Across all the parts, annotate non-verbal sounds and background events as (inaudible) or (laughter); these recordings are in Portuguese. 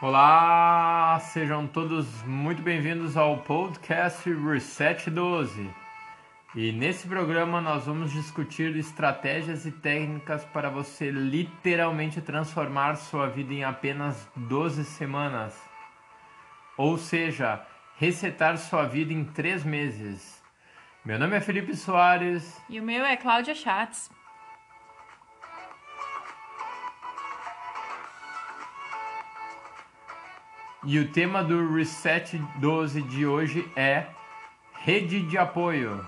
Olá, sejam todos muito bem-vindos ao podcast Reset 12. E nesse programa nós vamos discutir estratégias e técnicas para você literalmente transformar sua vida em apenas 12 semanas. Ou seja, resetar sua vida em 3 meses. Meu nome é Felipe Soares. E o meu é Cláudia Schatz. E o tema do Reset 12 de hoje é rede de apoio.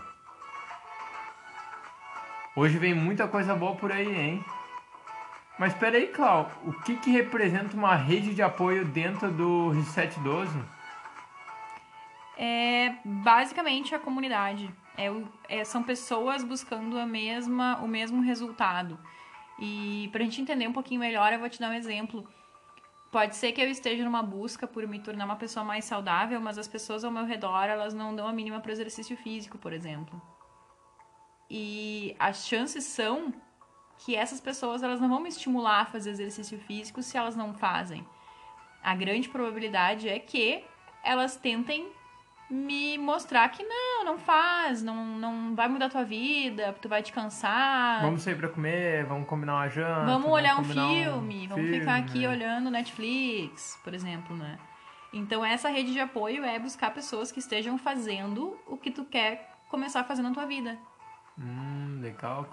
Hoje vem muita coisa boa por aí, hein? Mas espera aí, Clau, o que, que representa uma rede de apoio dentro do Reset 12? É basicamente a comunidade. É, é, são pessoas buscando a mesma, o mesmo resultado. E para a gente entender um pouquinho melhor, eu vou te dar um exemplo Pode ser que eu esteja numa busca por me tornar uma pessoa mais saudável, mas as pessoas ao meu redor, elas não dão a mínima para o exercício físico, por exemplo. E as chances são que essas pessoas elas não vão me estimular a fazer exercício físico se elas não fazem. A grande probabilidade é que elas tentem me mostrar que não, não faz, não, não vai mudar a tua vida, tu vai te cansar. Vamos sair pra comer, vamos combinar uma janta. Vamos olhar um filme, um vamos filme, ficar aqui olhando Netflix, por exemplo, né? Então essa rede de apoio é buscar pessoas que estejam fazendo o que tu quer começar a fazer na tua vida. Hum, legal.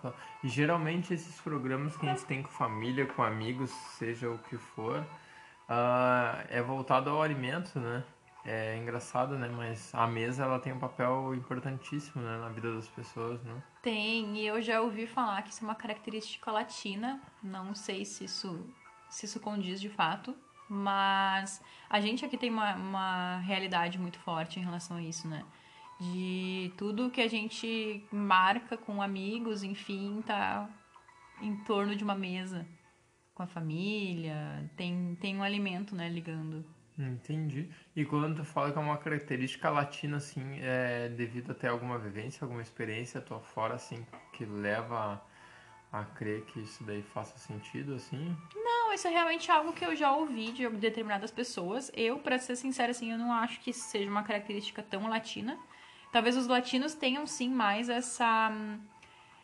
E geralmente esses programas que a gente tem com família, com amigos, seja o que for, uh, é voltado ao alimento, né? É engraçado, né? Mas a mesa ela tem um papel importantíssimo né? na vida das pessoas, né? Tem, e eu já ouvi falar que isso é uma característica latina. Não sei se isso, se isso condiz de fato, mas a gente aqui tem uma, uma realidade muito forte em relação a isso, né? De tudo que a gente marca com amigos, enfim, tá em torno de uma mesa com a família, tem, tem um alimento, né, ligando. Entendi. E quando tu fala que é uma característica latina, assim, é devido até alguma vivência, alguma experiência tua fora, assim, que leva a, crer que isso daí faça sentido, assim? Não, isso é realmente algo que eu já ouvi de determinadas pessoas. Eu, para ser sincera, assim, eu não acho que seja uma característica tão latina. Talvez os latinos tenham, sim, mais essa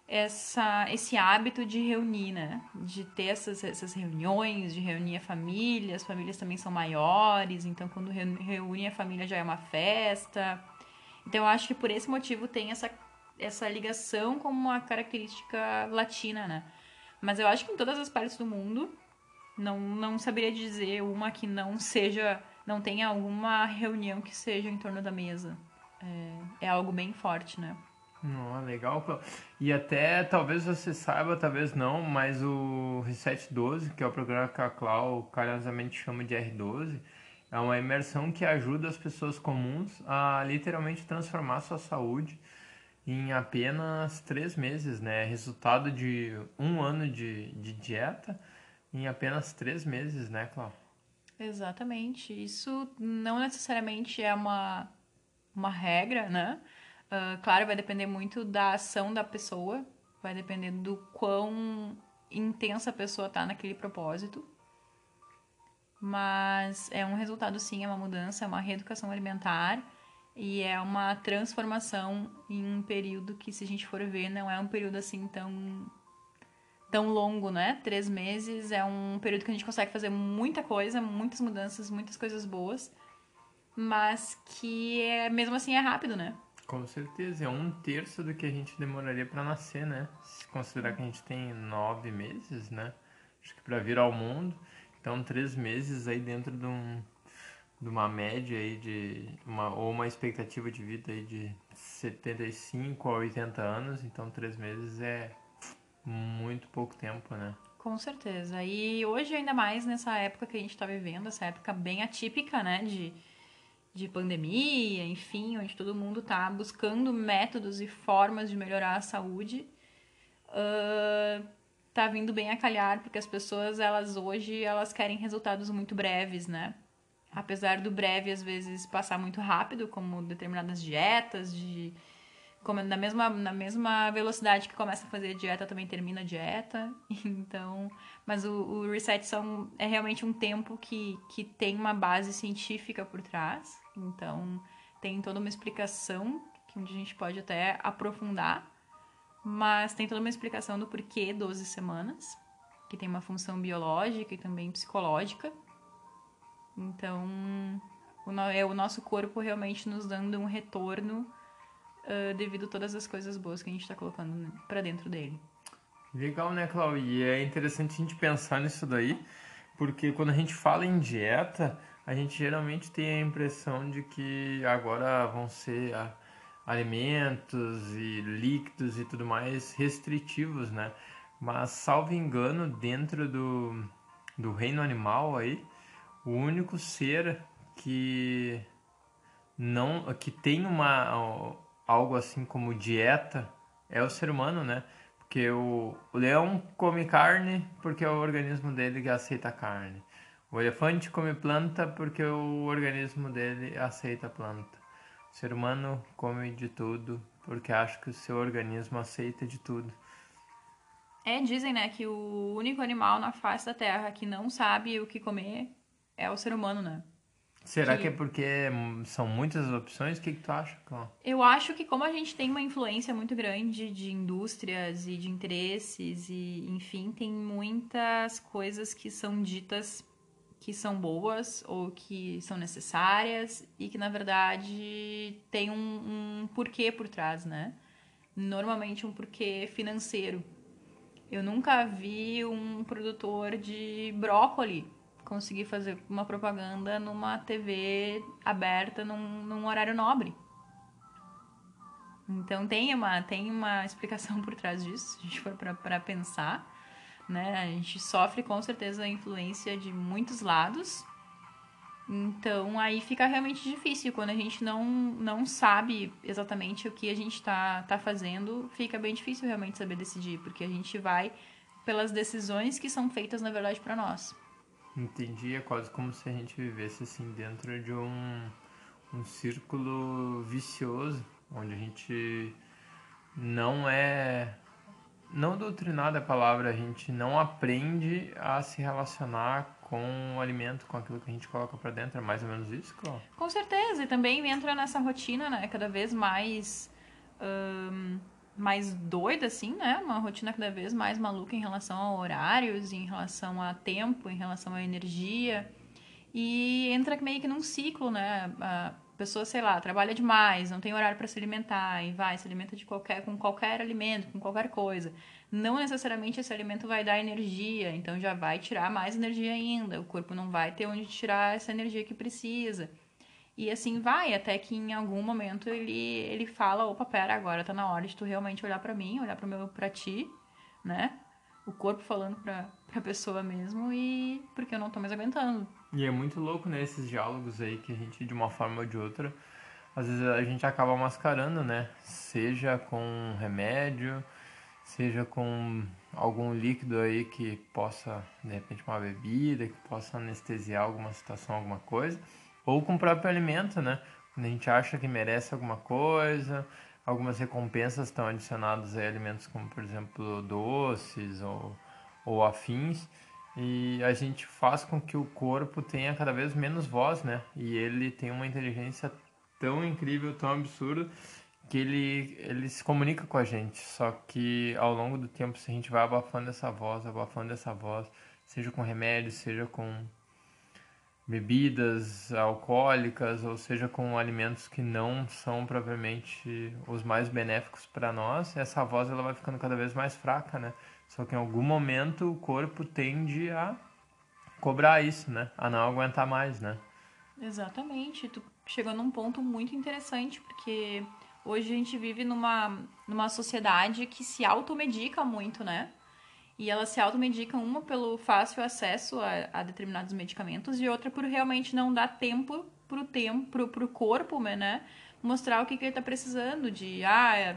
essa, esse hábito de reunir, né? De ter essas, essas reuniões, de reunir a família. As famílias também são maiores, então quando reúne a família já é uma festa. Então eu acho que por esse motivo tem essa, essa ligação como uma característica latina, né? Mas eu acho que em todas as partes do mundo, não, não saberia dizer uma que não seja, não tenha alguma reunião que seja em torno da mesa. É, é algo bem forte, né? Oh, legal. E até talvez você saiba, talvez não, mas o Reset 12, que é o programa que a Clau carinhosamente chama de R12, é uma imersão que ajuda as pessoas comuns a literalmente transformar sua saúde em apenas três meses, né? Resultado de um ano de, de dieta em apenas três meses, né, Clau? Exatamente. Isso não necessariamente é uma, uma regra, né? Uh, claro, vai depender muito da ação da pessoa, vai depender do quão intensa a pessoa tá naquele propósito. Mas é um resultado, sim, é uma mudança, é uma reeducação alimentar e é uma transformação em um período que, se a gente for ver, não é um período assim tão tão longo, né? Três meses é um período que a gente consegue fazer muita coisa, muitas mudanças, muitas coisas boas, mas que é, mesmo assim é rápido, né? Com certeza, é um terço do que a gente demoraria para nascer, né? Se considerar que a gente tem nove meses, né? Acho que para vir ao mundo, então três meses aí dentro de, um, de uma média aí de uma ou uma expectativa de vida aí de 75 a 80 anos, então três meses é muito pouco tempo, né? Com certeza. E hoje ainda mais nessa época que a gente está vivendo, essa época bem atípica, né? De de pandemia, enfim, onde todo mundo está buscando métodos e formas de melhorar a saúde, uh, tá vindo bem a calhar, porque as pessoas, elas hoje, elas querem resultados muito breves, né? Apesar do breve, às vezes, passar muito rápido, como determinadas dietas de na mesma, na mesma velocidade que começa a fazer a dieta, também termina a dieta. (laughs) Então, mas o, o reset são, é realmente um tempo que, que tem uma base científica por trás. Então, tem toda uma explicação que a gente pode até aprofundar. Mas tem toda uma explicação do porquê 12 semanas, que tem uma função biológica e também psicológica. Então, é o nosso corpo realmente nos dando um retorno uh, devido a todas as coisas boas que a gente está colocando para dentro dele. Legal, né, Clau? E é interessante a gente pensar nisso daí, porque quando a gente fala em dieta, a gente geralmente tem a impressão de que agora vão ser ah, alimentos e líquidos e tudo mais restritivos, né? Mas, salvo engano, dentro do, do reino animal aí, o único ser que não que tem uma algo assim como dieta é o ser humano, né? Porque o, o leão come carne porque é o organismo dele que aceita carne. O elefante come planta porque o organismo dele aceita planta. O ser humano come de tudo porque acha que o seu organismo aceita de tudo. É, dizem, né, que o único animal na face da Terra que não sabe o que comer é o ser humano, né? Será que... que, é porque são muitas opções? O que, que tu acha, Cláudia? Eu acho que como a gente tem uma influência muito grande de indústrias e de interesses e, enfim, tem muitas coisas que são ditas que são boas ou que são necessárias e que, na verdade, tem um, um porquê por trás, né? Normalmente um porquê financeiro. Eu nunca vi um produtor de brócoli conseguir fazer uma propaganda numa TV aberta num, num horário nobre. Então tem uma, tem uma (laughs) explicação por trás disso, se a gente for para pensar. Né? A gente sofre com certeza a influência de muitos lados. Então aí fica realmente difícil. Quando a gente não, não sabe exatamente o que a gente está tá fazendo, fica bem difícil realmente saber decidir, porque a gente vai pelas decisões que são feitas, na verdade, para nós. Entendi, é quase como se a gente vivesse assim dentro de um, um círculo vicioso, onde a gente não é. Não doutrinado é a palavra, a gente não aprende a se relacionar com o alimento, com aquilo que a gente coloca para dentro. É mais ou menos isso, Cláudia? Com certeza, e também entra nessa rotina, né? Cada vez mais. Um mais doida, assim, né? Uma rotina cada vez mais maluca em relação a horários, em relação a tempo, em relação à energia. E entra meio que num ciclo, né? A pessoa, sei lá, trabalha demais, não tem horário para se alimentar e vai, se alimenta de qualquer, com qualquer alimento, com qualquer coisa. Não necessariamente esse alimento vai dar energia, então já vai tirar mais energia ainda. O corpo não vai ter onde tirar essa energia que precisa. E assim vai, até que em algum momento ele, ele fala, opa, pera, agora tá na hora de tu realmente olhar para mim, olhar para meu para ti, né? O corpo falando pra, pra pessoa mesmo e porque eu não tô mais aguentando. E é muito louco nesses né, diálogos aí que a gente, de uma forma ou de outra, às vezes a gente acaba mascarando, né? Seja com remédio, seja com algum líquido aí que possa, de repente, uma bebida, que possa anestesiar alguma situação, alguma coisa ou com o próprio alimento, né? Quando a gente acha que merece alguma coisa, algumas recompensas estão adicionadas a alimentos como, por exemplo, doces ou, ou afins, e a gente faz com que o corpo tenha cada vez menos voz, né? E ele tem uma inteligência tão incrível, tão absurda, que ele, ele se comunica com a gente. Só que ao longo do tempo, se a gente vai abafando essa voz, abafando essa voz, seja com remédio, seja com bebidas alcoólicas, ou seja, com alimentos que não são propriamente os mais benéficos para nós, essa voz ela vai ficando cada vez mais fraca, né? Só que em algum momento o corpo tende a cobrar isso, né? A não aguentar mais, né? Exatamente. Tu chegou num ponto muito interessante, porque hoje a gente vive numa, numa sociedade que se automedica muito, né? E elas se automedicam, uma pelo fácil acesso a, a, determinados medicamentos e outra por realmente não dar tempo pro tempo, pro, pro corpo, né? Mostrar o que, que ele tá precisando de, ah,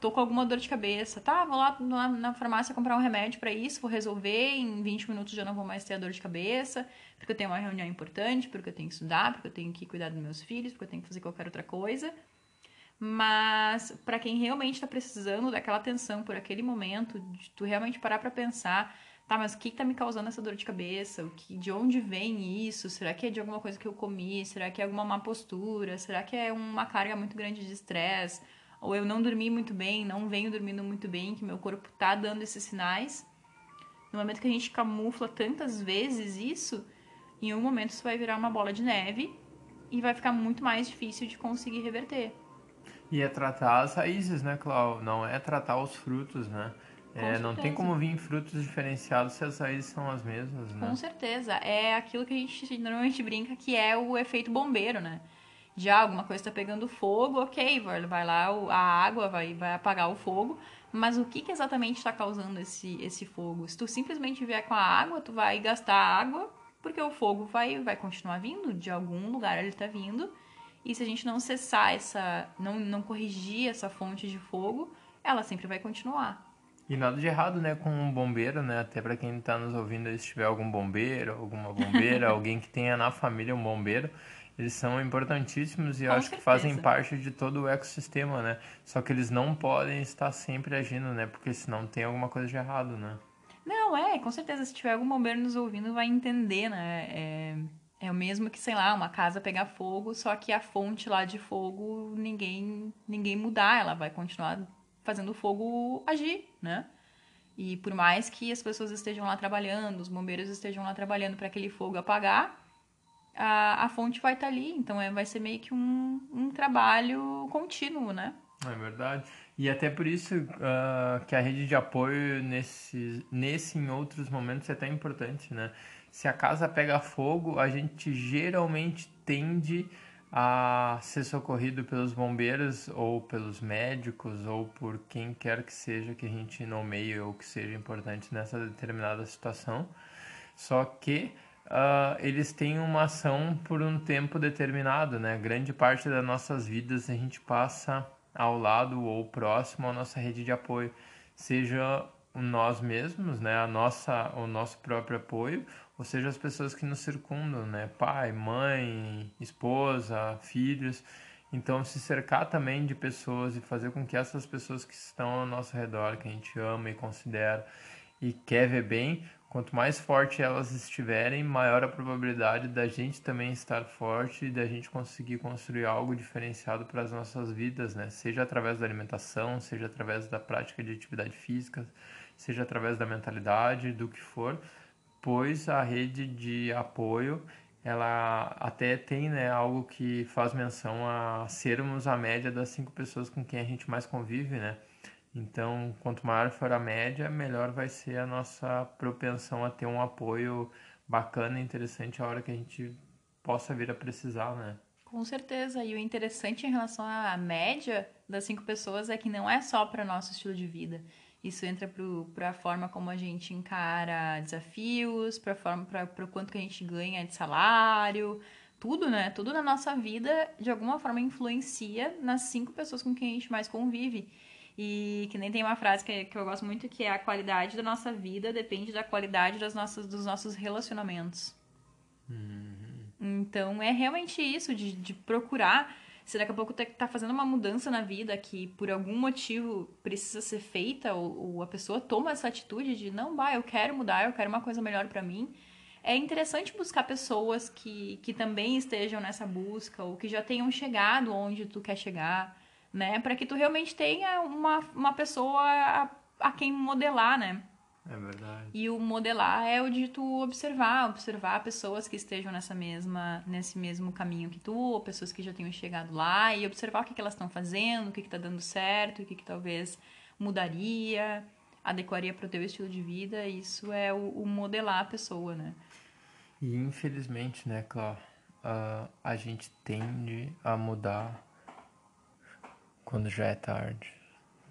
tô com alguma dor de cabeça, tá, vou lá na, na farmácia comprar um remédio para isso, vou resolver, em 20 minutos já não vou mais ter a dor de cabeça, porque eu tenho uma reunião importante, porque eu tenho que estudar, porque eu tenho que cuidar dos meus filhos, porque eu tenho que fazer qualquer outra coisa. Mas para quem realmente está precisando daquela atenção por aquele momento, de tu realmente parar para pensar, tá, mas o que, que tá me causando essa dor de cabeça? O que, de onde vem isso? Será que é de alguma coisa que eu comi? Será que é alguma má postura? Será que é uma carga muito grande de estresse? Ou eu não dormi muito bem, não venho dormindo muito bem, que meu corpo tá dando esses sinais? No momento que a gente camufla tantas vezes isso, em um momento isso vai virar uma bola de neve e vai ficar muito mais difícil de conseguir reverter. E é tratar as raízes, né, Clau? Não é tratar os frutos, né? É, não tem como vir frutos diferenciados se as raízes são as mesmas, né? Com certeza. É aquilo que a gente normalmente brinca que é o efeito bombeiro, né? Já alguma coisa está pegando fogo, ok, vai lá, a água vai, vai apagar o fogo, mas o que, que exatamente está causando esse, esse fogo? Se tu simplesmente vier com a água, tu vai gastar água, porque o fogo vai, vai continuar vindo, de algum lugar ele está vindo, e se a gente não cessar essa, não, não corrigir essa fonte de fogo, ela sempre vai continuar. E nada de errado, né, com um bombeiro, né? Até para quem está nos ouvindo, se tiver algum bombeiro, alguma bombeira, (laughs) alguém que tenha na família um bombeiro, eles são importantíssimos e eu acho certeza. que fazem parte de todo o ecossistema, né? Só que eles não podem estar sempre agindo, né? Porque senão tem alguma coisa de errado, né? Não, é, com certeza. Se tiver algum bombeiro nos ouvindo, vai entender, né? É é o mesmo que, sei lá, uma casa pegar fogo, só que a fonte lá de fogo ninguém ninguém mudar, ela vai continuar fazendo o fogo agir, né? E por mais que as pessoas estejam lá trabalhando, os bombeiros estejam lá trabalhando para aquele fogo apagar, a, a fonte vai estar tá ali. Então é, vai ser meio que um, um trabalho contínuo, né? É verdade. E até por isso uh, que a rede de apoio nesse, nesse em outros momentos é tão importante, né? Se a casa pega fogo, a gente geralmente tende a ser socorrido pelos bombeiros ou pelos médicos ou por quem quer que seja que a gente nomeie ou que seja importante nessa determinada situação. Só que uh, eles têm uma ação por um tempo determinado, né? Grande parte das nossas vidas a gente passa ao lado ou próximo à nossa rede de apoio, seja nós mesmos, né? A nossa, o nosso próprio apoio ou seja, as pessoas que nos circundam, né? Pai, mãe, esposa, filhos. Então, se cercar também de pessoas e fazer com que essas pessoas que estão ao nosso redor, que a gente ama e considera e quer ver bem, quanto mais forte elas estiverem, maior a probabilidade da gente também estar forte e da gente conseguir construir algo diferenciado para as nossas vidas, né? Seja através da alimentação, seja através da prática de atividade física, seja através da mentalidade, do que for pois a rede de apoio ela até tem né, algo que faz menção a sermos a média das cinco pessoas com quem a gente mais convive, né? Então, quanto maior for a média, melhor vai ser a nossa propensão a ter um apoio bacana interessante a hora que a gente possa vir a precisar, né? Com certeza. E o interessante em relação à média das cinco pessoas é que não é só para nosso estilo de vida. Isso entra para a forma como a gente encara desafios, para forma para o quanto que a gente ganha de salário, tudo, né? Tudo na nossa vida de alguma forma influencia nas cinco pessoas com quem a gente mais convive. E que nem tem uma frase que, que eu gosto muito que é a qualidade da nossa vida depende da qualidade das nossas, dos nossos relacionamentos. Uhum. Então é realmente isso, de, de procurar se daqui a pouco tá, tá fazendo uma mudança na vida que por algum motivo precisa ser feita, ou, ou a pessoa toma essa atitude de não, vai, eu quero mudar, eu quero uma coisa melhor para mim, é interessante buscar pessoas que, que também estejam nessa busca, ou que já tenham chegado onde tu quer chegar, né? Para que tu realmente tenha uma, uma pessoa a, a quem modelar, né? É verdade. E o modelar é o de tu observar, observar pessoas que estejam nessa mesma, nesse mesmo caminho que tu, ou pessoas que já tenham chegado lá, e observar o que, que elas estão fazendo, o que está dando certo, o que, que talvez mudaria, adequaria para o teu estilo de vida. Isso é o, o, modelar a pessoa, né? E infelizmente, né, Cláudio, uh, a gente tende a mudar quando já é tarde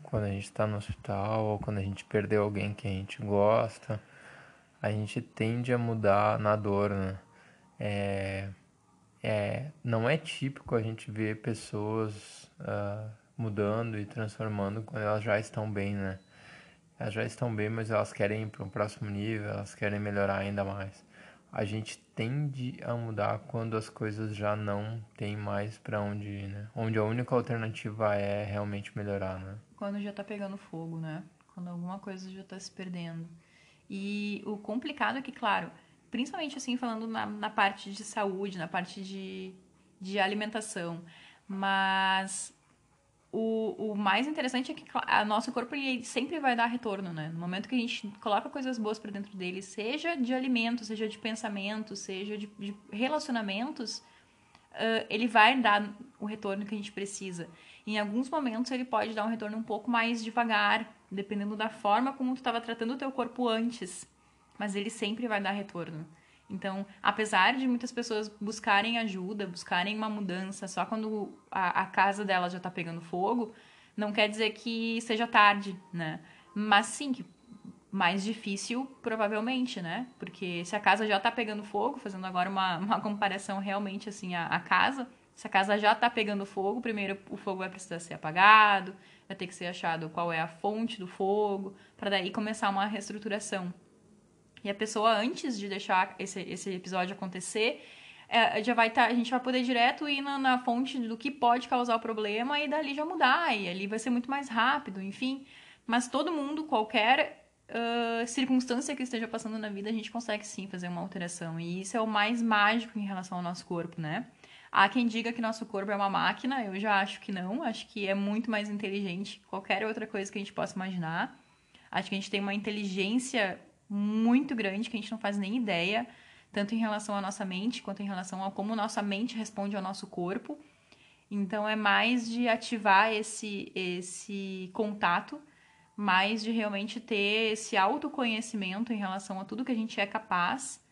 quando a gente está no hospital ou quando a gente perdeu alguém que a gente gosta, a gente tende a mudar na dor, né? É, é, não é típico a gente ver pessoas uh, mudando e transformando quando elas já estão bem, né? Elas já estão bem, mas elas querem ir para um próximo nível, elas querem melhorar ainda mais. A gente tende a mudar quando as coisas já não tem mais para onde ir, né? Onde a única alternativa é realmente melhorar, né? Quando já tá pegando fogo, né? Quando alguma coisa já tá se perdendo. E o complicado é que, claro, principalmente assim, falando na, na parte de saúde, na parte de, de alimentação, mas o, o mais interessante é que o nosso corpo ele sempre vai dar retorno, né? No momento que a gente coloca coisas boas para dentro dele, seja de alimento, seja de pensamento, seja de, de relacionamentos, uh, ele vai dar o retorno que a gente precisa. Em alguns momentos ele pode dar um retorno um pouco mais devagar, dependendo da forma como tu estava tratando o teu corpo antes, mas ele sempre vai dar retorno. Então, apesar de muitas pessoas buscarem ajuda, buscarem uma mudança só quando a, a casa dela já está pegando fogo, não quer dizer que seja tarde, né? Mas sim, que mais difícil, provavelmente, né? Porque se a casa já está pegando fogo, fazendo agora uma, (laughs) uma comparação realmente assim, a, a casa, se a casa já está pegando fogo, primeiro o fogo vai precisar ser apagado, vai ter que ser achado qual é a fonte do fogo, para daí começar uma reestruturação. E a pessoa, antes de deixar esse, esse episódio acontecer, é, já vai tá, a gente vai poder direto ir na, na, fonte do que pode causar o problema e dali já mudar, e ali vai ser muito mais rápido, enfim. Mas todo mundo, qualquer uh, circunstância que esteja passando na vida, a gente consegue sim fazer uma alteração. E isso é o mais mágico em relação ao nosso corpo, né? Há quem diga que nosso corpo é uma máquina, eu já acho que não, acho que é muito mais inteligente que qualquer outra coisa que a gente possa imaginar. Acho que a gente tem uma inteligência muito grande que a gente não faz nem ideia, tanto em relação à nossa mente quanto em relação a como nossa mente responde ao nosso corpo. Então é mais de ativar esse esse contato, mais de realmente ter esse autoconhecimento em relação a tudo que a gente é capaz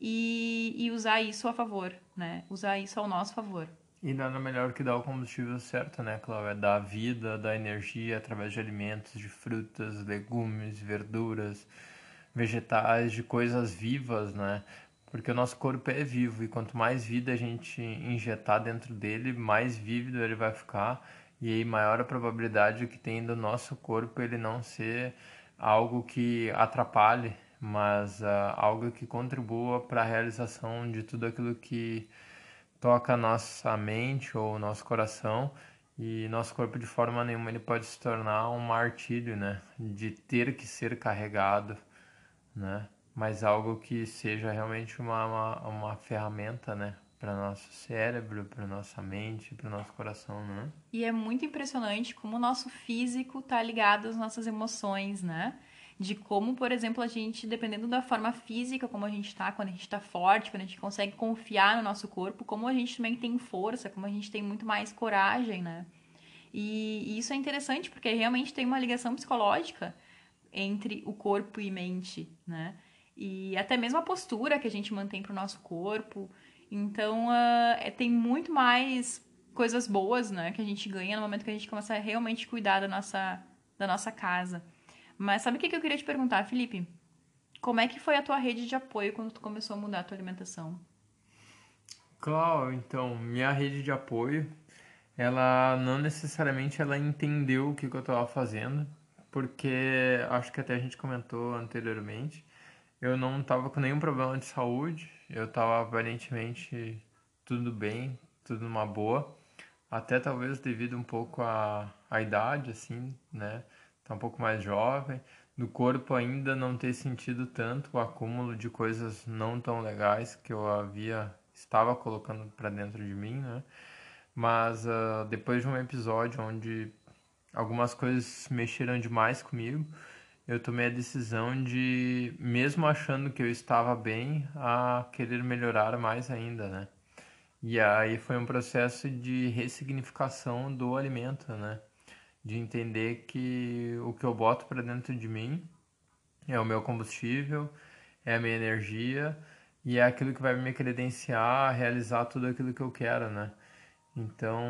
e, e usar isso a favor, né? Usar isso ao nosso favor. E nada melhor que dar o combustível certo, né, Cláudia? É dar vida, dar energia através de alimentos, de frutas, legumes, verduras, vegetais, de coisas vivas, né? Porque o nosso corpo é vivo e quanto mais vida a gente injetar dentro dele, mais vívido ele vai ficar e aí maior a probabilidade que tem do nosso corpo ele não ser algo que atrapalhe, mas uh, algo que contribua para a realização de tudo aquilo que toca a nossa mente ou nosso coração e nosso corpo de forma nenhuma ele pode se tornar um martírio, né? De ter que ser carregado né? Mas algo que seja realmente uma, uma, uma ferramenta, né? Para nosso cérebro, para nossa mente, para nosso coração, né? E é muito impressionante como o nosso físico tá ligado às nossas emoções, né? De como, por exemplo, a gente, dependendo da forma física, como a gente tá, quando a gente tá forte, quando a gente consegue confiar no nosso corpo, como a gente também tem força, como a gente tem muito mais coragem, né? E, e isso é interessante porque realmente tem uma ligação psicológica entre o corpo e mente, né? E até mesmo a postura que a gente mantém para o nosso corpo. Então, uh, tem muito mais coisas boas, né? Que a gente ganha no momento que a gente começa a realmente cuidar da nossa, da nossa casa. Mas sabe o que eu queria te perguntar, Felipe? Como é que foi a tua rede de apoio quando tu começou a mudar a tua alimentação? Claro, então, minha rede de apoio, ela não necessariamente ela entendeu o que, que eu estava fazendo, porque acho que até a gente comentou anteriormente, eu não estava com nenhum problema de saúde, eu estava aparentemente tudo bem, tudo numa boa, até talvez devido um pouco à, à idade, assim, né? Tá um pouco mais jovem, do corpo ainda não ter sentido tanto o acúmulo de coisas não tão legais que eu havia estava colocando para dentro de mim, né? Mas uh, depois de um episódio onde algumas coisas mexeram demais comigo. Eu tomei a decisão de, mesmo achando que eu estava bem, a querer melhorar mais ainda, né? E aí foi um processo de ressignificação do alimento, né? De entender que o que eu boto para dentro de mim é o meu combustível, é a minha energia e é aquilo que vai me credenciar a realizar tudo aquilo que eu quero, né? Então,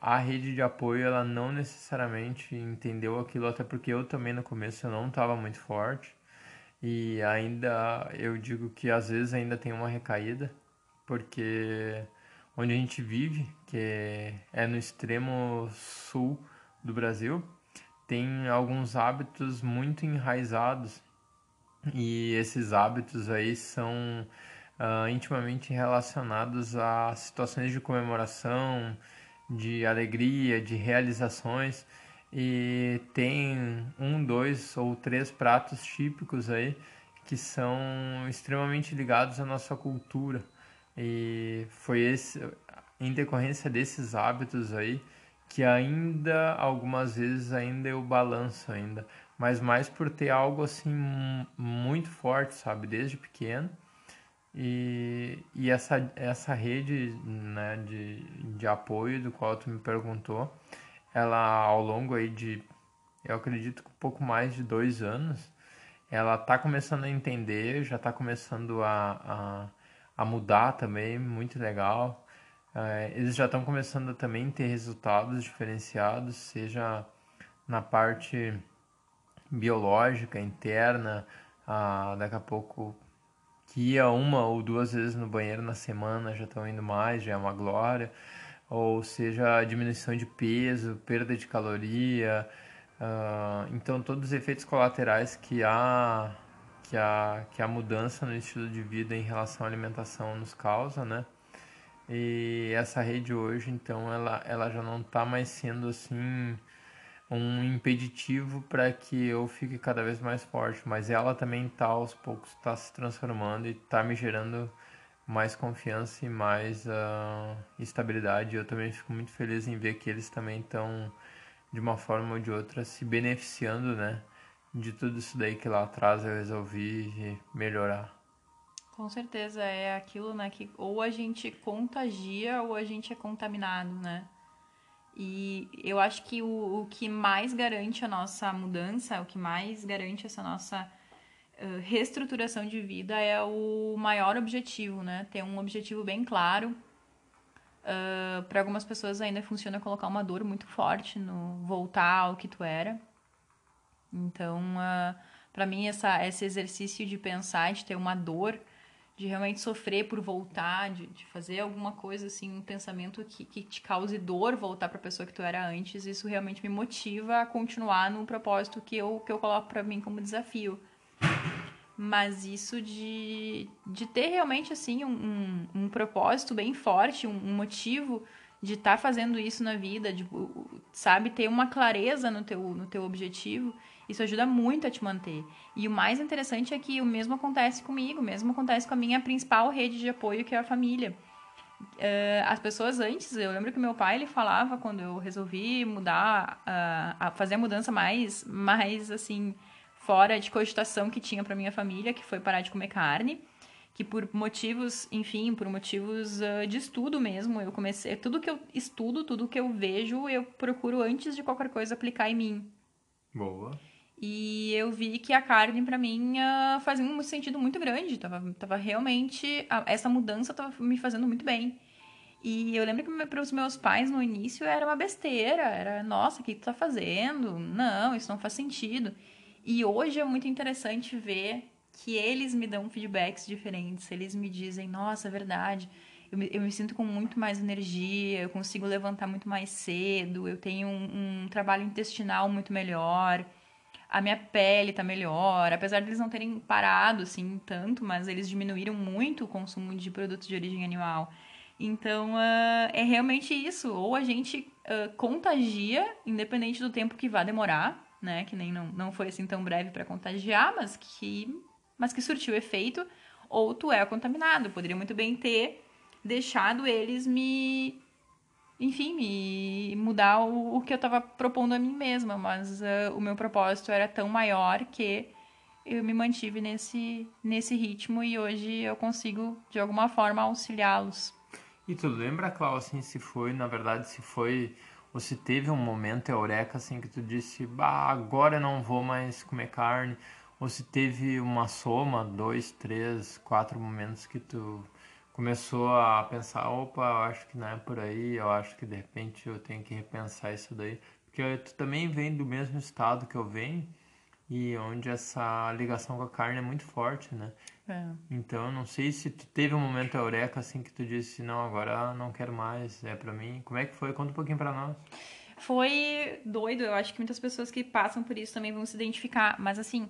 a rede de apoio, ela não necessariamente entendeu aquilo, até porque eu também no começo eu não estava muito forte. E ainda eu digo que às vezes ainda tem uma recaída, porque onde a gente vive, que é no extremo sul do Brasil, tem alguns hábitos muito enraizados. E esses hábitos aí são uh, intimamente relacionados a situações de comemoração, de alegria, de realizações. E tem um, dois ou três pratos típicos aí que são extremamente ligados à nossa cultura. E foi esse em decorrência desses hábitos aí que ainda algumas vezes ainda eu balanço ainda. Mas mais por ter algo assim muito forte sabe? Desde pequeno e, e essa, essa rede né, de, de apoio do qual tu me perguntou, ela ao longo aí de, eu acredito que um pouco mais de dois anos, ela está começando a entender, já está começando a, a, a, mudar também, muito legal. É, eles já estão começando a também ter resultados diferenciados, seja na parte biológica, interna, ah, daqui a pouco que ia uma ou duas vezes no banheiro na semana já estão indo mais, já é uma glória. Ou seja, diminuição de peso, perda de caloria. Uh, então, todos os efeitos colaterais que a, que, a, que a mudança no estilo de vida em relação à alimentação nos causa, né? E essa rede hoje, então, ela, ela já não está mais sendo assim um impeditivo para que eu fique cada vez mais forte, mas ela também está aos poucos está se transformando e está me gerando mais confiança e mais uh, estabilidade. Eu também fico muito feliz em ver que eles também estão de uma forma ou de outra se beneficiando, né, de tudo isso daí que lá atrás eu resolvi melhorar. Com certeza é aquilo, né, que ou a gente contagia ou a gente é contaminado, né? E eu acho que o, o que mais garante a nossa mudança, o que mais garante essa nossa uh, reestruturação de vida é o maior objetivo, né? Ter um objetivo bem claro. Uh, para algumas pessoas ainda funciona colocar uma dor muito forte no voltar ao que tu era. Então, uh, para mim, essa, esse exercício de pensar, de ter uma dor, de realmente sofrer por voltar, de, de fazer alguma coisa assim, um pensamento que, que te cause dor voltar para a pessoa que tu era antes, isso realmente me motiva a continuar no propósito que eu, que eu coloco para mim como desafio. Mas isso de, de ter realmente assim um, um, um propósito bem forte, um, um motivo de estar tá fazendo isso na vida, de, sabe, ter uma clareza no teu, no teu objetivo isso ajuda muito a te manter. E o mais interessante é que o mesmo acontece comigo, o mesmo acontece com a minha principal rede de apoio, que é a família. Uh, as pessoas antes, eu lembro que meu pai ele falava quando eu resolvi mudar, uh, fazer a mudança mais, mais assim, fora de cogitação que tinha para minha família, que foi parar de comer carne, que por motivos, enfim, por motivos uh, de estudo mesmo, eu comecei, tudo que eu estudo, tudo que eu vejo, eu procuro antes de qualquer coisa aplicar em mim. Boa. E eu vi que a carne, para mim, uh, fazia um sentido muito grande. Tava, tava realmente. essa mudança tava me fazendo muito bem. E eu lembro que para os meus pais no início era uma besteira. Era, nossa, o que tu tá fazendo? Não, isso não faz sentido. E hoje é muito interessante ver que eles me dão feedbacks diferentes. Eles me dizem, nossa, é verdade. Eu me, eu me sinto com muito mais energia, eu consigo levantar muito mais cedo, eu tenho um, um trabalho intestinal muito melhor a minha pele tá melhor, apesar de eles não terem parado assim tanto, mas eles diminuíram muito o consumo de produtos de origem animal. Então, uh, é realmente isso. Ou a gente uh, contagia, independente do tempo que vá demorar, né? Que nem não, não foi assim tão breve para contagiar, mas que, mas que surtiu efeito. Ou tu é contaminado. poderia muito bem ter deixado eles me enfim, me mudar o, o que eu estava propondo a mim mesma, mas uh, o meu propósito era tão maior que eu me mantive nesse, nesse ritmo e hoje eu consigo, de alguma forma, auxiliá-los. E tu lembra, Cláudia, assim, se foi, na verdade, se foi, ou se teve um momento eureka, assim, que tu disse, bah, agora eu não vou mais comer carne, ou se teve uma soma, dois, três, quatro momentos que tu começou a pensar, opa, eu acho que não é por aí, eu acho que de repente eu tenho que repensar isso daí. Porque tu também vem do mesmo estado que eu venho e onde essa ligação com a carne é muito forte, né? É. Então, eu não sei se tu teve um momento eureka assim que tu disse, não, agora não quero mais, é para mim. Como é que foi? Conta um pouquinho para nós. Foi doido, eu acho que muitas pessoas que passam por isso também vão se identificar, mas assim,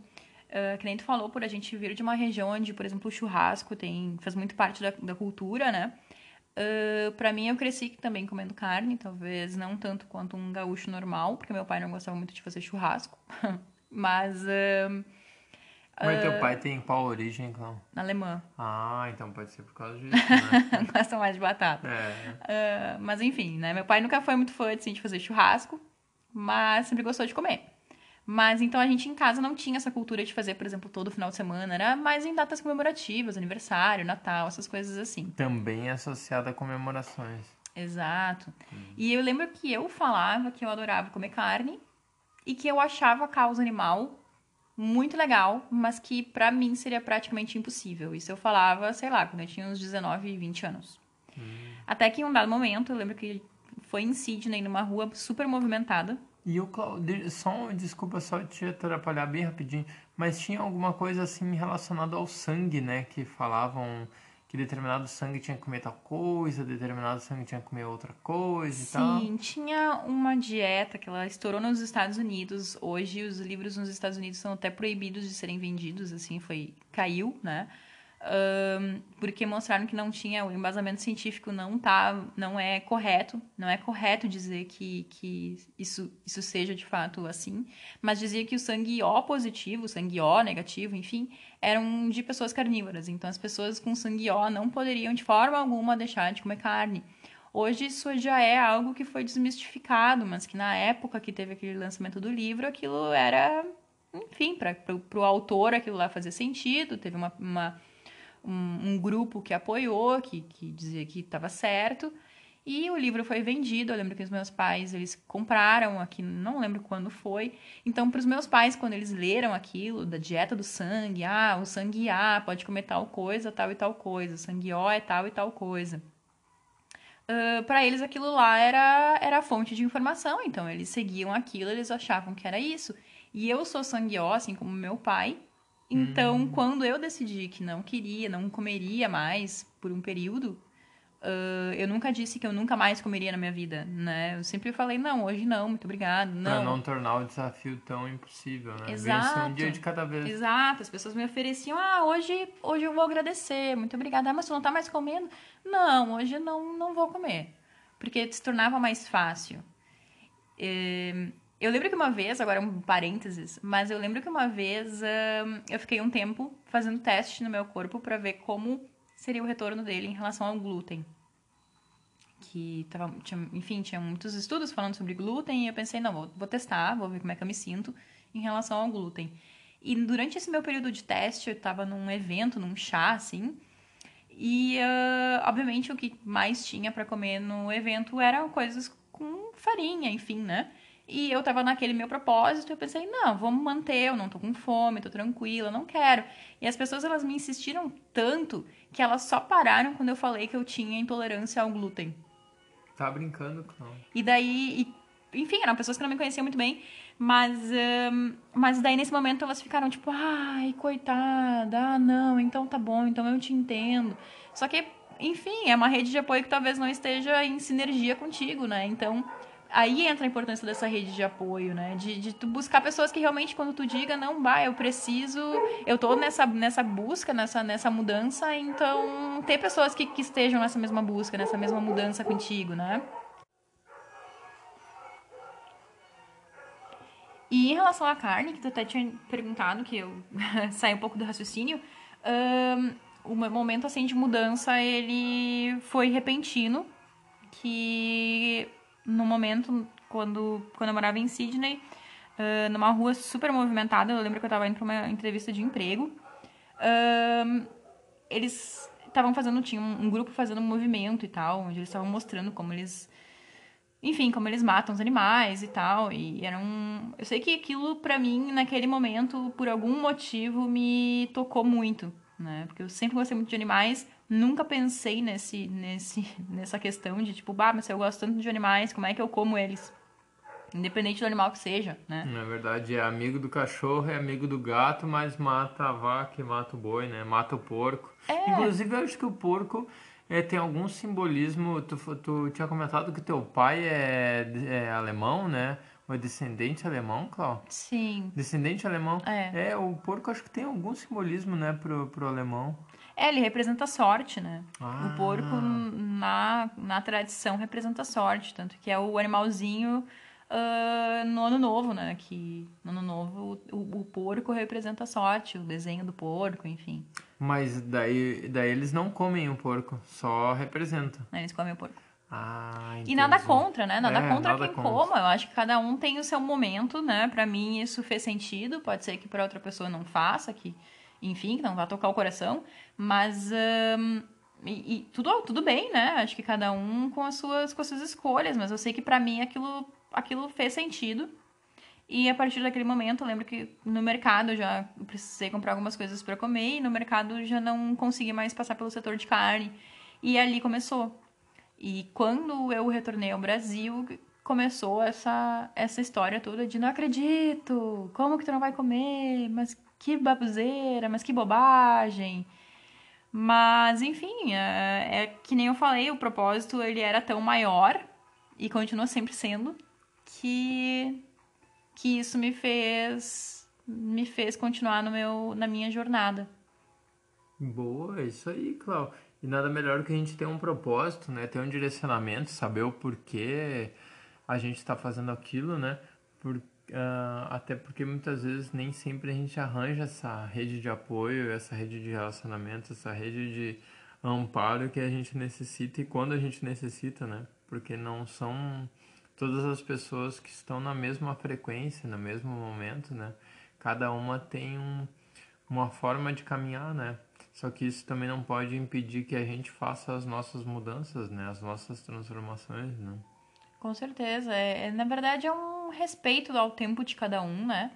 Uh, que nem tu falou, por a gente vir de uma região onde, por exemplo, o churrasco tem, faz muito parte da, da cultura, né? Uh, para mim, eu cresci também comendo carne, talvez não tanto quanto um gaúcho normal, porque meu pai não gostava muito de fazer churrasco. (laughs) Mas. Uh, Mas uh, teu pai tem qual origem, então? Alemã. Ah, então pode ser por causa disso, (laughs) né? Gosta mais de batata. É. mas enfim, né? Meu pai nunca foi muito fã assim, de fazer churrasco, mas sempre gostou de comer. Mas então a gente em casa não tinha essa cultura de fazer, por exemplo, todo final de semana. Era mais em datas comemorativas, aniversário, Natal, essas coisas assim. Também associada a comemorações. Exato. Hum. E eu lembro que eu falava que eu adorava comer carne e que eu achava a causa animal muito legal, mas que para mim seria praticamente impossível. Isso eu falava, sei lá, quando eu tinha uns 19, 20 anos. Hum. Até que em um dado momento, eu lembro que foi em Sydney, numa rua super movimentada, e o Claudio, só desculpa só te atrapalhar bem rapidinho, mas tinha alguma coisa assim relacionada ao sangue, né? Que falavam que determinado sangue tinha que comer tal coisa, determinado sangue tinha que comer outra coisa Sim, e tal. Sim, tinha uma dieta que ela estourou nos Estados Unidos. Hoje os livros nos Estados Unidos são até proibidos de serem vendidos, assim, foi caiu, né? Um, porque mostraram que não tinha o embasamento científico não tá não é correto. Não é correto dizer que, que isso isso seja de fato assim mas dizia que o sangue O positivo sangue O negativo enfim eram de pessoas carnívoras. Então as pessoas com sangue O não poderiam de forma alguma deixar de comer carne. Hoje isso já é algo que foi desmistificado, mas que na época que teve aquele lançamento do livro, aquilo era, enfim, para o autor aquilo lá fazia sentido, teve uma, uma um, um grupo que apoiou, que, que dizia que estava certo. E o livro foi vendido. Eu lembro que os meus pais eles compraram aqui, não lembro quando foi. Então, para os meus pais, quando eles leram aquilo da dieta do sangue, ah, o sangue A pode comer tal coisa, tal e tal coisa, o sangue O é tal e tal coisa. Uh, para eles aquilo lá era, era a fonte de informação, então eles seguiam aquilo, eles achavam que era isso. E eu sou sangue O, assim como meu pai, então, hum. quando eu decidi que não queria, não comeria mais por um período, uh, eu nunca disse que eu nunca mais comeria na minha vida, né? Eu sempre falei, não, hoje não, muito obrigado, não. Pra não tornar o desafio tão impossível, né? Exato. Vencer um dia de cada vez. Exato. As pessoas me ofereciam, ah, hoje, hoje eu vou agradecer, muito obrigada. Ah, mas tu não tá mais comendo? Não, hoje não, não vou comer. Porque se tornava mais fácil. Eh, eu lembro que uma vez, agora um parênteses, mas eu lembro que uma vez eu fiquei um tempo fazendo teste no meu corpo para ver como seria o retorno dele em relação ao glúten. Que tava, tinha, enfim, tinha muitos estudos falando sobre glúten e eu pensei, não, vou, vou testar, vou ver como é que eu me sinto em relação ao glúten. E durante esse meu período de teste, eu estava num evento, num chá, assim, e uh, obviamente o que mais tinha para comer no evento eram coisas com farinha, enfim, né? E eu tava naquele meu propósito, eu pensei, não, vamos manter, eu não tô com fome, tô tranquila, não quero. E as pessoas, elas me insistiram tanto que elas só pararam quando eu falei que eu tinha intolerância ao glúten. Tá brincando, não. E daí, e, enfim, eram pessoas que não me conheciam muito bem, mas, um, mas daí nesse momento elas ficaram tipo, ai, coitada, ah, não, então tá bom, então eu te entendo. Só que, enfim, é uma rede de apoio que talvez não esteja em sinergia contigo, né? Então aí entra a importância dessa rede de apoio, né? De, de tu buscar pessoas que realmente, quando tu diga, não, vai, eu preciso, eu tô nessa, nessa busca, nessa, nessa mudança, então ter pessoas que, que estejam nessa mesma busca, nessa mesma mudança contigo, né? E em relação à carne, que tu até tinha perguntado, que eu (laughs) saí um pouco do raciocínio, um, o momento assim de mudança ele foi repentino, que no momento, quando, quando eu morava em Sydney, uh, numa rua super movimentada, eu lembro que eu estava indo para uma entrevista de emprego, uh, eles estavam fazendo, tinha um, um, grupo fazendo um movimento e tal, onde eles estavam mostrando como eles, enfim, como eles matam os animais e tal, e era um... Eu sei que aquilo, para mim, naquele momento, por algum motivo, me tocou muito, né, porque eu sempre gostei muito de animais, nunca pensei nesse, nesse, (laughs) nessa questão de tipo, bah, mas eu gosto tanto de animais, como é que eu como eles? Independente do animal que seja, né? Na verdade, é amigo do cachorro, é amigo do gato, mas mata a vaca e mata o boi, né? Mata o porco. É. Inclusive, eu acho que o porco é, tem algum simbolismo. Tu, tu tinha comentado que teu pai é, é alemão, né? ou é descendente alemão, Clau? Sim. Descendente alemão. É. É, o porco acho que tem algum simbolismo, né, pro, pro alemão. É, ele representa a sorte, né? Ah. O porco, na, na tradição, representa a sorte. Tanto que é o animalzinho ah, no ano novo, né? Que no ano novo o, o porco representa a sorte, o desenho do porco, enfim. Mas daí, daí eles não comem o porco, só representam. Né? Eles comem o porco. Ah, E nada contra, né? Nada É, contra nada quem contra. coma. Eu acho que cada um tem o seu momento, né? Pra mim isso fez sentido. Pode ser que pra outra pessoa não faça, que, enfim, que não vá tocar o coração. Mas e, e tudo, tudo bem, né? Acho que cada um com as suas, com as suas escolhas. Mas eu sei que pra mim aquilo, aquilo fez sentido. E a partir daquele momento, eu lembro que no mercado já precisei comprar algumas coisas pra comer e no mercado já não consegui mais passar pelo setor de carne. E ali começou. E quando eu retornei ao Brasil, começou essa, essa história toda de não acredito, como que tu não vai comer? Mas que baboseira, mas que bobagem. Mas, enfim, é, é que nem eu falei, o propósito ele era tão maior e continua sempre sendo que que isso me fez me fez continuar no meu na minha jornada. Boa, é isso aí, Clau. E nada melhor que a gente ter um propósito, né? Ter um direcionamento, saber o porquê a gente está fazendo aquilo, né? Por, ah, até porque muitas vezes nem sempre a gente arranja essa rede de apoio, essa rede de relacionamento, essa rede de amparo que a gente necessita e quando a gente necessita, né? Porque não são todas as pessoas que estão na mesma frequência, no mesmo momento, né? Cada uma tem um, uma forma de caminhar, né? Só que isso também não pode impedir que a gente faça as nossas mudanças, né? As nossas transformações, né? Com certeza. É, é- na verdade, é um respeito ao tempo de cada um, né?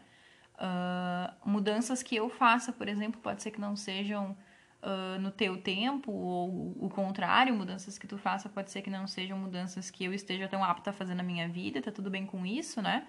Ah, mudanças que eu faça, por exemplo, pode ser que não sejam ah, no teu tempo, ou o contrário, mudanças que tu faça pode ser que não sejam mudanças que eu esteja tão apta a fazer na minha vida, tá tudo bem com isso, né?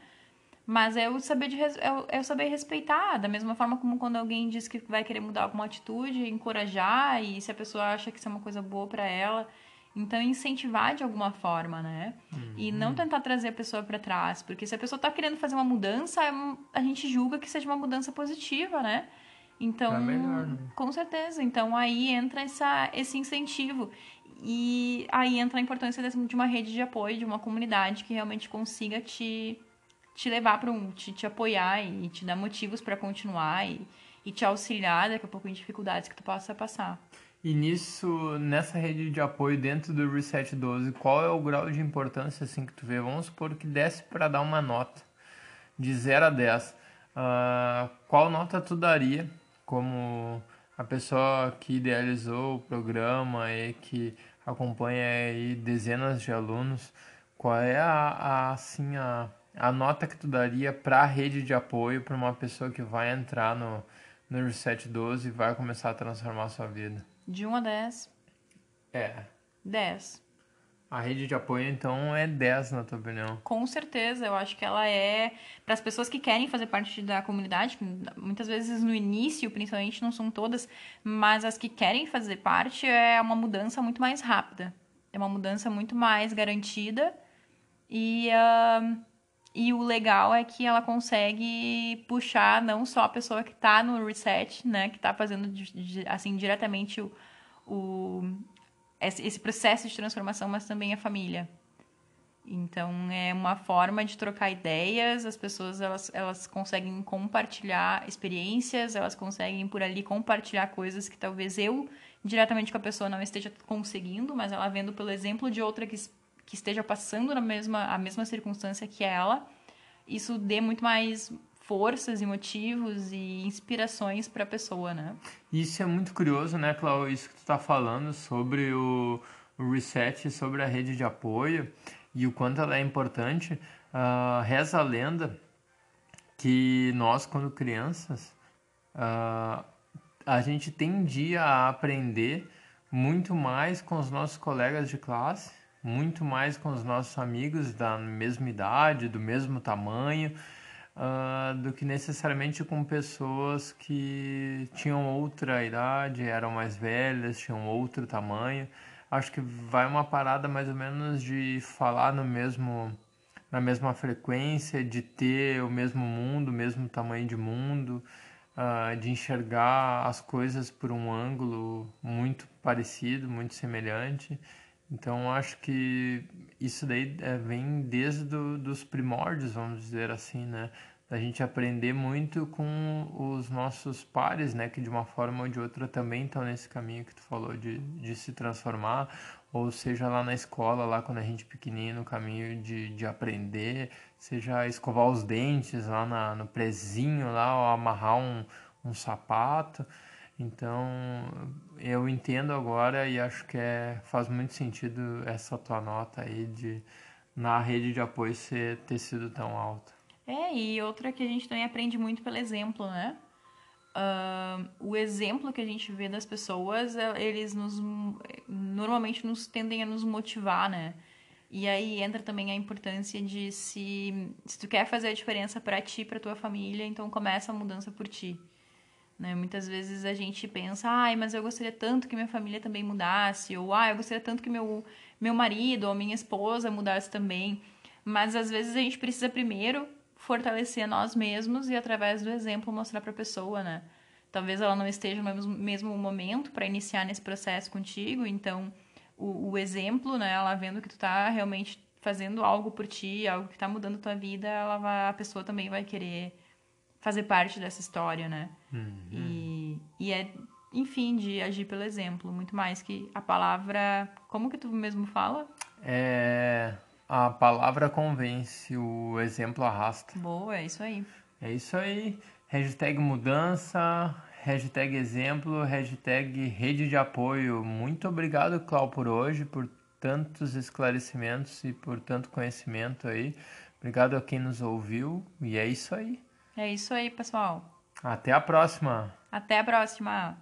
Mas é o saber de é o, é o saber respeitar, da mesma forma como quando alguém diz que vai querer mudar alguma atitude, encorajar, e se a pessoa acha que isso é uma coisa boa pra ela, então incentivar de alguma forma, né? E não tentar trazer a pessoa pra trás, porque se a pessoa tá querendo fazer uma mudança, é a gente julga que seja uma mudança positiva, né? Então, Pra melhor, né? com certeza. Então aí entra essa, esse incentivo. E aí entra a importância de uma rede de apoio, de uma comunidade que realmente consiga te, te levar para um. Te, te apoiar e te dar motivos para continuar e, e te auxiliar daqui a pouco em dificuldades que tu possa passar. E nisso, nessa rede de apoio dentro do Reset 12, qual é o grau de importância assim que tu vê? Vamos supor que desse para dar uma nota de 0 a 10. Ah, qual nota tu daria como a pessoa que idealizou o programa e que acompanha aí dezenas de alunos? Qual é a, a, assim a, a nota que tu daria para a rede de apoio para uma pessoa que vai entrar no no Reset 12 e vai começar a transformar a sua vida? De 1 a 10, É. 10. A rede de apoio, então, é 10, na tua opinião. Com certeza, eu acho que ela é para as pessoas que querem fazer parte da comunidade, muitas vezes no início, principalmente não são todas, mas as que querem fazer parte é uma mudança muito mais rápida, é uma mudança muito mais garantida e ah, e o legal é que ela consegue puxar não só a pessoa que está no reset, né, que está fazendo assim diretamente o, o esse processo de transformação, mas também a família. Então é uma forma de trocar ideias, as pessoas elas, elas conseguem compartilhar experiências, elas conseguem por ali compartilhar coisas que talvez eu diretamente com a pessoa não esteja conseguindo, mas ela vendo pelo exemplo de outra que, que esteja passando na mesma a mesma circunstância que ela, isso dê muito mais forças e motivos e inspirações para a pessoa, né? Isso é muito curioso, né, Clau? Isso que tu tá falando sobre o, o reset, sobre a rede de apoio e o quanto ela é importante. Ah, reza a lenda que nós, quando crianças, ah, a gente tendia a aprender muito mais com os nossos colegas de classe, muito mais com os nossos amigos da mesma idade, do mesmo tamanho, ah, do que necessariamente com pessoas que tinham outra idade, eram mais velhas, tinham outro tamanho. Acho que vai uma parada mais ou menos de falar no mesmo na mesma frequência, de ter o mesmo mundo, o mesmo tamanho de mundo, uh, de enxergar as coisas por um ângulo muito parecido, muito semelhante. Então acho que isso daí é, vem desde do, dos primórdios, vamos dizer assim, né? A gente aprender muito com os nossos pares, né? Que de uma forma ou de outra também estão nesse caminho que tu falou de, de se transformar, ou seja lá na escola, lá quando a gente pequenininho, no caminho de, de aprender, seja escovar os dentes lá na, no prezinho lá, ou amarrar um, um sapato. Então, eu entendo agora e acho que é, faz muito sentido essa tua nota aí de na rede de apoio ser, ter sido tão alta. É, e outra que a gente também aprende muito pelo exemplo, né? Uh, o exemplo que a gente vê das pessoas, é, eles nos normalmente nos tendem a nos motivar, né? E aí entra também a importância de se se tu quer fazer a diferença para ti, para tua família, então começa a mudança por ti. Né? Muitas vezes a gente pensa, ai, mas eu gostaria tanto que minha família também mudasse, ou ah, eu gostaria tanto que meu, meu marido ou minha esposa mudasse também. Mas às vezes a gente precisa primeiro fortalecer nós mesmos e através do exemplo mostrar para a pessoa, né? Talvez ela não esteja no mesmo, momento para iniciar nesse processo contigo, então o, o, exemplo, né, ela vendo que tu tá realmente fazendo algo por ti, algo que tá mudando tua vida, ela vai, a pessoa também vai querer fazer parte dessa história, né? Uhum. E, e é, enfim, de agir pelo exemplo, muito mais que a palavra. Como que tu mesmo fala? É. A palavra convence, o exemplo arrasta. Boa, é isso aí. É isso aí. Hashtag mudança, hashtag exemplo, hashtag rede de apoio. Muito obrigado, Clau, por hoje, por tantos esclarecimentos e por tanto conhecimento aí. Obrigado a quem nos ouviu e é isso aí. É isso aí, pessoal. Até a próxima. Até a próxima.